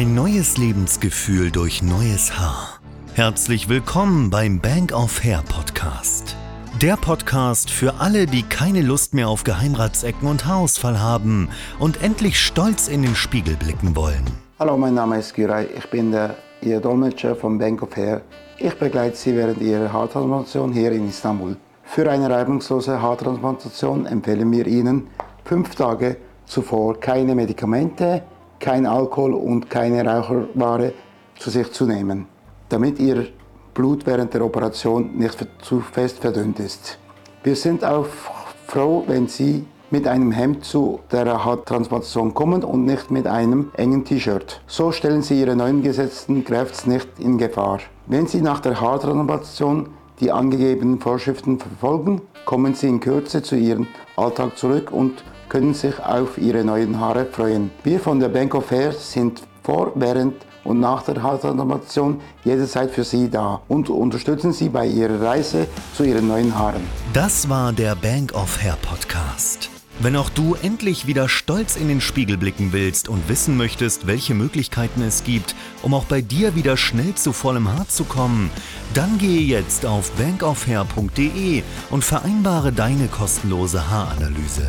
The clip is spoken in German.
Ein neues Lebensgefühl durch neues Haar. Herzlich willkommen beim Bank of Hair Podcast. Der Podcast für alle, die keine Lust mehr auf Geheimratsecken und Haarausfall haben und endlich stolz in den Spiegel blicken wollen. Hallo, mein Name ist Giray. Ich bin der, Ihr Dolmetscher vom Bank of Hair. Ich begleite Sie während Ihrer Haartransplantation hier in Istanbul. Für eine reibungslose Haartransplantation empfehlen wir Ihnen fünf Tage zuvor keine Medikamente, kein Alkohol und keine Raucherware zu sich zu nehmen, damit Ihr Blut während der Operation nicht zu fest verdünnt ist. Wir sind auch froh, wenn Sie mit einem Hemd zu der Haartransplantation kommen und nicht mit einem engen T-Shirt. So stellen Sie Ihre neuen gesetzten Kräfte nicht in Gefahr. Wenn Sie nach der Haartransplantation die angegebenen Vorschriften verfolgen, kommen Sie in Kürze zu Ihrem Alltag zurück und können sich auf Ihre neuen Haare freuen. Wir von der Bank of Hair sind vor, während und nach der Haartransplantation jederzeit für Sie da und unterstützen Sie bei Ihrer Reise zu Ihren neuen Haaren. Das war der Bank of Hair Podcast. Wenn auch du endlich wieder stolz in den Spiegel blicken willst und wissen möchtest, welche Möglichkeiten es gibt, um auch bei dir wieder schnell zu vollem Haar zu kommen, dann gehe jetzt auf bankofhair.de und vereinbare deine kostenlose Haaranalyse.